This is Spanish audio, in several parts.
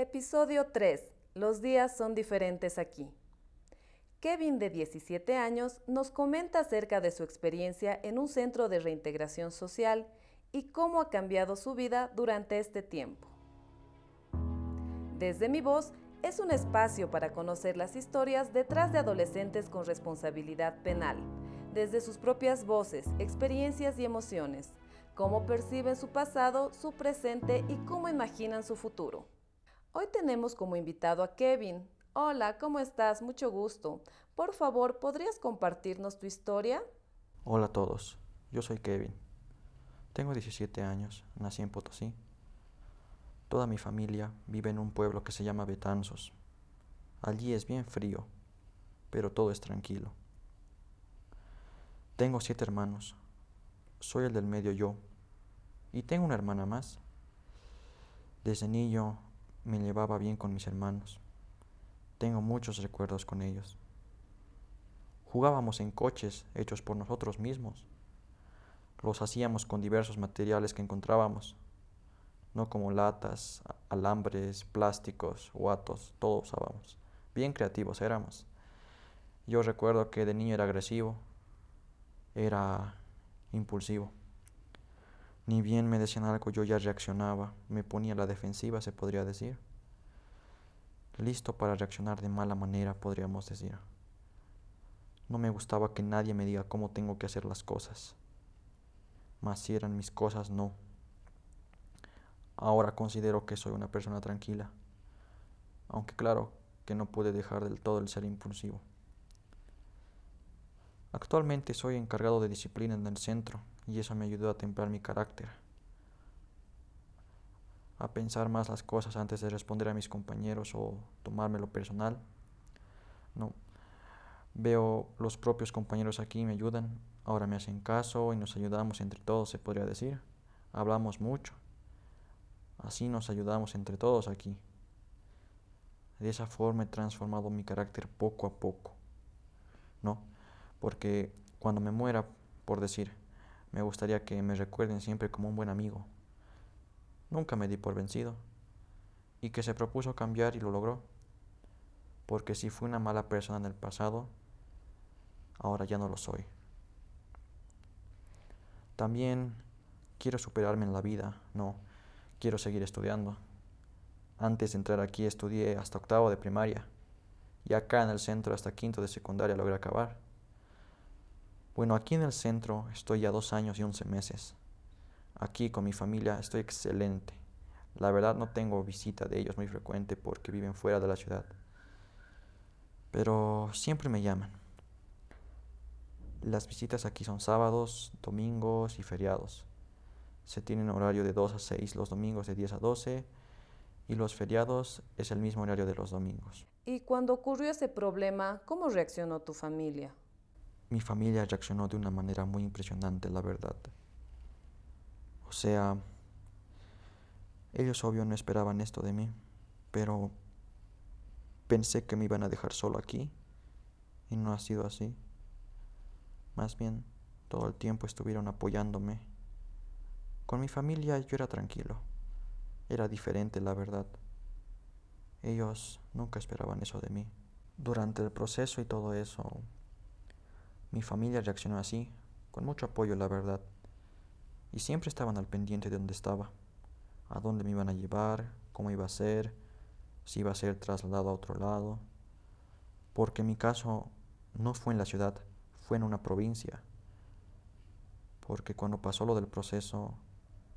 Episodio 3. Los días son diferentes aquí. Kevin, de 17 años, nos comenta acerca de su experiencia en un centro de reintegración social y cómo ha cambiado su vida durante este tiempo. Desde mi voz es un espacio para conocer las historias detrás de adolescentes con responsabilidad penal, desde sus propias voces, experiencias y emociones, cómo perciben su pasado, su presente y cómo imaginan su futuro. Hoy tenemos como invitado a Kevin. Hola, ¿cómo estás? Mucho gusto. Por favor, ¿podrías compartirnos tu historia? Hola a todos, yo soy Kevin. Tengo 17 años, nací en Potosí. Toda mi familia vive en un pueblo que se llama Betanzos. Allí es bien frío, pero todo es tranquilo. Tengo siete hermanos. Soy el del medio yo. Y tengo una hermana más. Desde niño me llevaba bien con mis hermanos. Tengo muchos recuerdos con ellos. Jugábamos en coches hechos por nosotros mismos. Los hacíamos con diversos materiales que encontrábamos, no como latas, alambres, plásticos, guatos, todo usábamos. Bien creativos éramos. Yo recuerdo que de niño era agresivo, era impulsivo. Ni bien me decían algo, yo ya reaccionaba, me ponía a la defensiva, se podría decir. Listo para reaccionar de mala manera, podríamos decir. No me gustaba que nadie me diga cómo tengo que hacer las cosas. Mas si eran mis cosas, no. Ahora considero que soy una persona tranquila, aunque claro que no pude dejar del todo el ser impulsivo. Actualmente soy encargado de disciplina en el centro y eso me ayudó a templar mi carácter, a pensar más las cosas antes de responder a mis compañeros o tomármelo personal. No, Veo los propios compañeros aquí me ayudan, ahora me hacen caso y nos ayudamos entre todos, se podría decir. Hablamos mucho. Así nos ayudamos entre todos aquí. De esa forma he transformado mi carácter poco a poco. ¿No? Porque cuando me muera, por decir, me gustaría que me recuerden siempre como un buen amigo. Nunca me di por vencido. Y que se propuso cambiar y lo logró. Porque si fui una mala persona en el pasado, ahora ya no lo soy. También quiero superarme en la vida, no, quiero seguir estudiando. Antes de entrar aquí estudié hasta octavo de primaria y acá en el centro hasta quinto de secundaria logré acabar. Bueno, aquí en el centro estoy ya dos años y once meses. Aquí con mi familia estoy excelente. La verdad no tengo visita de ellos muy frecuente porque viven fuera de la ciudad. Pero siempre me llaman. Las visitas aquí son sábados, domingos y feriados. Se tiene un horario de 2 a 6 los domingos de 10 a 12 y los feriados es el mismo horario de los domingos. Y cuando ocurrió ese problema, ¿cómo reaccionó tu familia? Mi familia reaccionó de una manera muy impresionante, la verdad. O sea, ellos obvio no esperaban esto de mí, pero pensé que me iban a dejar solo aquí y no ha sido así. Más bien, todo el tiempo estuvieron apoyándome. Con mi familia yo era tranquilo. Era diferente, la verdad. Ellos nunca esperaban eso de mí. Durante el proceso y todo eso, mi familia reaccionó así, con mucho apoyo, la verdad. Y siempre estaban al pendiente de dónde estaba, a dónde me iban a llevar, cómo iba a ser, si iba a ser trasladado a otro lado. Porque mi caso no fue en la ciudad, fue en una provincia. Porque cuando pasó lo del proceso,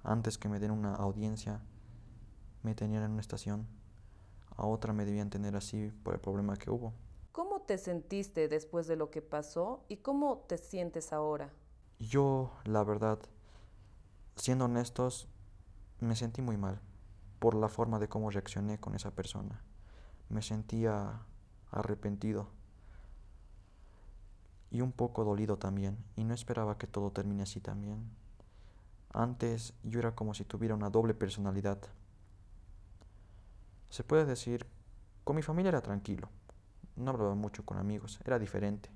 antes que me den una audiencia, me tenían en una estación. A otra me debían tener así por el problema que hubo. ¿Cómo te sentiste después de lo que pasó y cómo te sientes ahora? Yo, la verdad, siendo honestos, me sentí muy mal por la forma de cómo reaccioné con esa persona. Me sentía arrepentido y un poco dolido también, y no esperaba que todo termine así también. Antes yo era como si tuviera una doble personalidad. Se puede decir, con mi familia era tranquilo, no hablaba mucho con amigos, era diferente.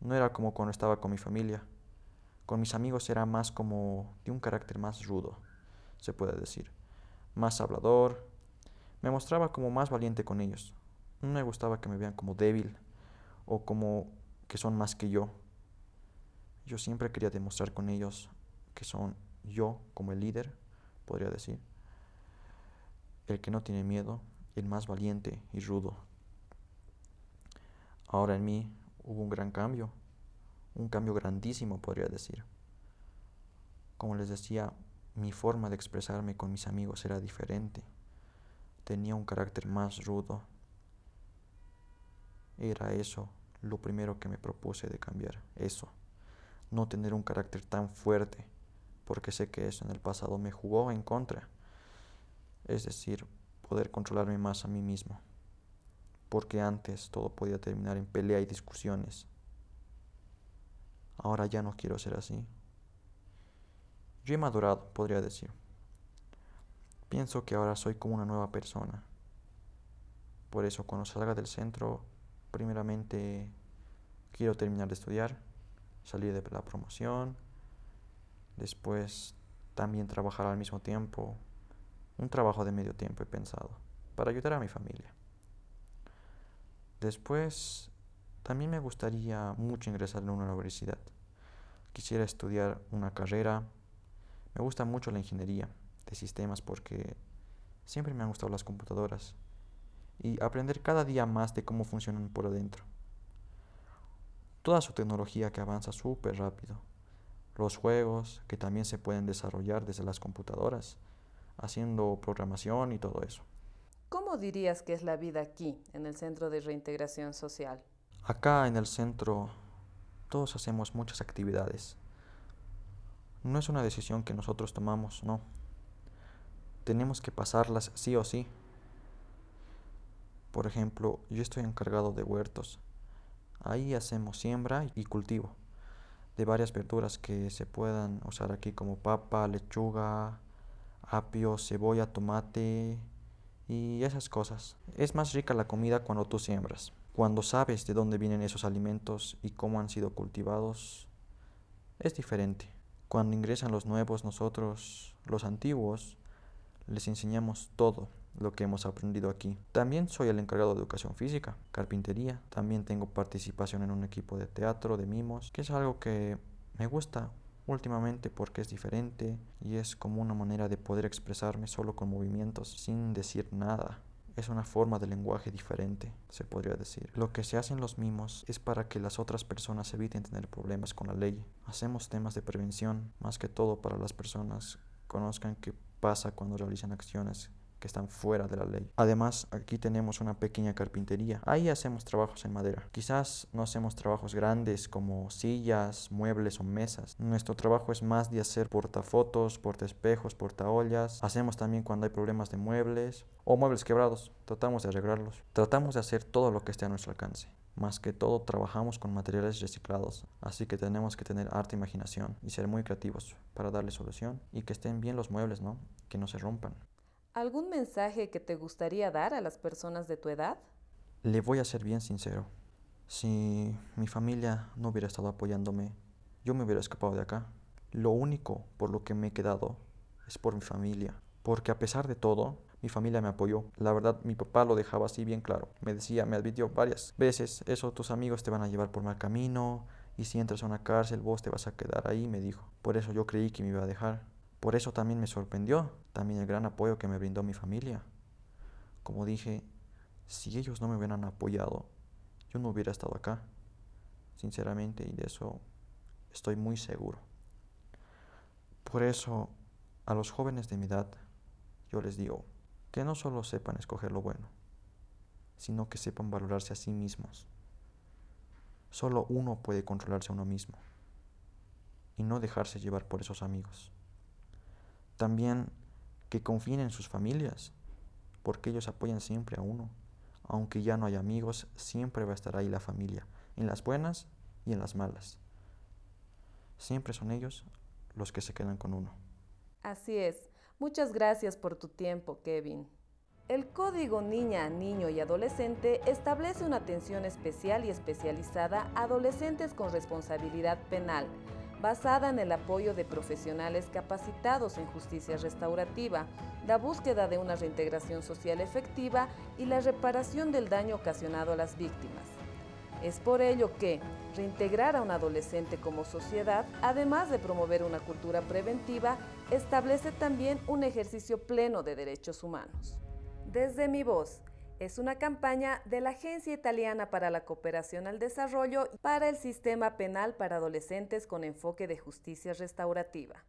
No era como cuando estaba con mi familia. Con mis amigos era más como de un carácter más rudo, se puede decir. Más hablador, Me mostraba como más valiente con ellos. No me gustaba que me vean como débil o como que son más que yo. Yo siempre quería demostrar con ellos que son yo como el líder, podría decir, el que no tiene miedo, el más valiente y rudo. Ahora en mí hubo un gran cambio, un cambio grandísimo, podría decir. Como les decía, mi forma de expresarme con mis amigos era diferente. Tenía un carácter más rudo. Era eso lo primero que me propuse de cambiar, eso. No tener un carácter tan fuerte, porque sé que eso en el pasado me jugó en contra. Es decir, poder controlarme más a mí mismo. Porque antes todo podía terminar en pelea y discusiones. Ahora ya no quiero ser así. Yo he madurado, podría decir. Pienso que ahora soy como una nueva persona. Por eso cuando salga del centro, primeramente quiero terminar de estudiar, salir de la promoción, después también trabajar al mismo tiempo, un trabajo de medio tiempo he pensado, para ayudar a mi familia. Después, también me gustaría mucho ingresar en una universidad. Quisiera estudiar una carrera me gusta mucho la ingeniería de sistemas porque siempre me han gustado las computadoras y aprender cada día más de cómo funcionan por adentro. Toda su tecnología que avanza súper rápido. Los juegos que también se pueden desarrollar desde las computadoras, haciendo programación y todo eso. ¿Cómo dirías que es la vida aquí, en el Centro de Reintegración Social? Acá en el centro todos hacemos muchas actividades no es una decisión que nosotros tomamos, no. Tenemos que pasarlas sí o sí. Por ejemplo, yo estoy encargado de huertos. Ahí hacemos siembra y cultivo de varias verduras que se puedan usar aquí como papa, lechuga, apio, cebolla, tomate y esas cosas. Es más rica la comida cuando tú siembras. Cuando sabes de dónde vienen esos alimentos y cómo han sido cultivados, es diferente. Cuando ingresan los nuevos, nosotros, los antiguos, les enseñamos todo lo que hemos aprendido aquí. También soy el encargado de educación física, carpintería. También tengo participación en un equipo de teatro, de mimos, que es algo que me gusta últimamente porque es diferente y es como una manera de poder expresarme solo con movimientos, sin decir nada es una forma de lenguaje diferente, se podría decir. Lo que se hace en los mimos es para que las otras personas eviten tener problemas con la ley. Hacemos temas de prevención, más que todo para las personas conozcan qué pasa cuando realizan acciones que están fuera de la ley. Además, aquí tenemos una pequeña carpintería. Ahí hacemos trabajos en madera. Quizás no hacemos trabajos grandes como sillas, muebles o mesas. Nuestro trabajo es más de hacer portafotos, portaespejos, portaollas. Hacemos también cuando hay problemas de muebles o muebles quebrados. Tratamos de arreglarlos. Tratamos de hacer todo lo que esté a nuestro alcance. Más que todo trabajamos con materiales reciclados, así que tenemos que tener harta imaginación y ser muy creativos para darle solución y que estén bien los muebles, ¿no? Que no se rompan. ¿Algún mensaje que te gustaría dar a las personas de tu edad? Le voy a ser bien sincero. Si mi familia no hubiera estado apoyándome, yo me hubiera escapado de acá. Lo único por lo que me he quedado es por mi familia. Porque a pesar de todo, mi familia me apoyó. La verdad, mi papá lo dejaba así bien claro. Me decía, me advirtió varias veces, eso tus amigos te van a llevar por mal camino, y si entras a una cárcel, vos te vas a quedar ahí, me dijo. Por eso yo creí que me iba a dejar. Por eso también me sorprendió también el gran apoyo que me brindó mi familia. Como dije, si ellos no me hubieran apoyado, yo no hubiera estado acá, sinceramente, y de eso estoy muy seguro. Por eso, a los jóvenes de mi edad, yo les digo que no solo sepan escoger lo bueno, sino que sepan valorarse a sí mismos. Solo uno puede controlarse a uno mismo y no dejarse llevar por esos amigos. También que confíen en sus familias, porque ellos apoyan siempre a uno. Aunque ya no haya amigos, siempre va a estar ahí la familia, en las buenas y en las malas. Siempre son ellos los que se quedan con uno. Así es. Muchas gracias por tu tiempo, Kevin. El Código Niña, Niño y Adolescente establece una atención especial y especializada a adolescentes con responsabilidad penal basada en el apoyo de profesionales capacitados en justicia restaurativa, la búsqueda de una reintegración social efectiva y la reparación del daño ocasionado a las víctimas. Es por ello que reintegrar a un adolescente como sociedad, además de promover una cultura preventiva, establece también un ejercicio pleno de derechos humanos. Desde mi voz, es una campaña de la Agencia Italiana para la Cooperación al Desarrollo para el Sistema Penal para Adolescentes con enfoque de justicia restaurativa.